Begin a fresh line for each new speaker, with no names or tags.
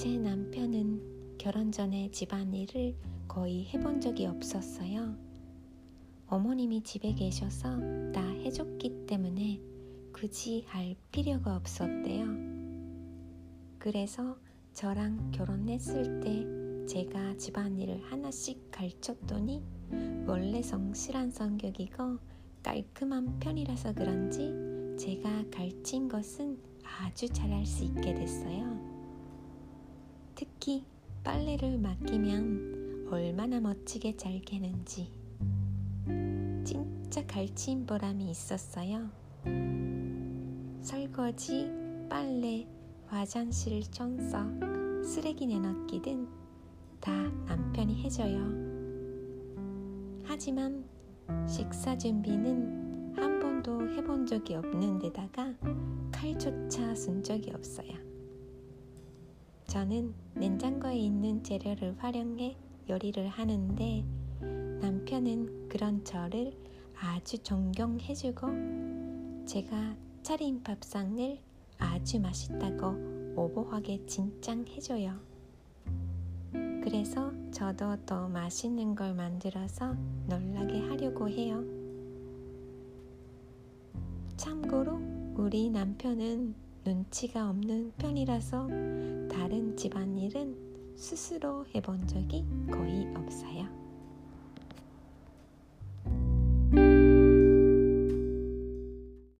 제 남편은 결혼 전에 집안일을 거의 해본 적이 없었어요. 어머님이 집에 계셔서 다 해줬기 때문에 굳이 할 필요가 없었대요. 그래서 저랑 결혼했을 때 제가 집안일을 하나씩 가르쳤더니 원래 성실한 성격이고 깔끔한 편이라서 그런지 제가 가르친 것은 아주 잘할 수 있게 됐어요. 특히 빨래를 맡기면 얼마나 멋지게 잘 개는지 진짜 가르친 보람이 있었어요. 설거지, 빨래, 화장실 청소, 쓰레기 내놓기 등 다 남편이 해줘요. 하지만 식사 준비는 한 번도 해본 적이 없는 데다가 칼조차 쓴 적이 없어요. 저는 냉장고에 있는 재료를 활용해 요리를 하는데 남편은 그런 저를 아주 존경해주고 제가 차린 밥상을 아주 맛있다고 오버하게 진짱해줘요. 그래서 저도 더 맛있는 걸 만들어서 놀라게 하려고 해요. 참고로 우리 남편은 눈치가 없는 편이라서 다른 집안일은 스스로 해본 적이 거의 없어요.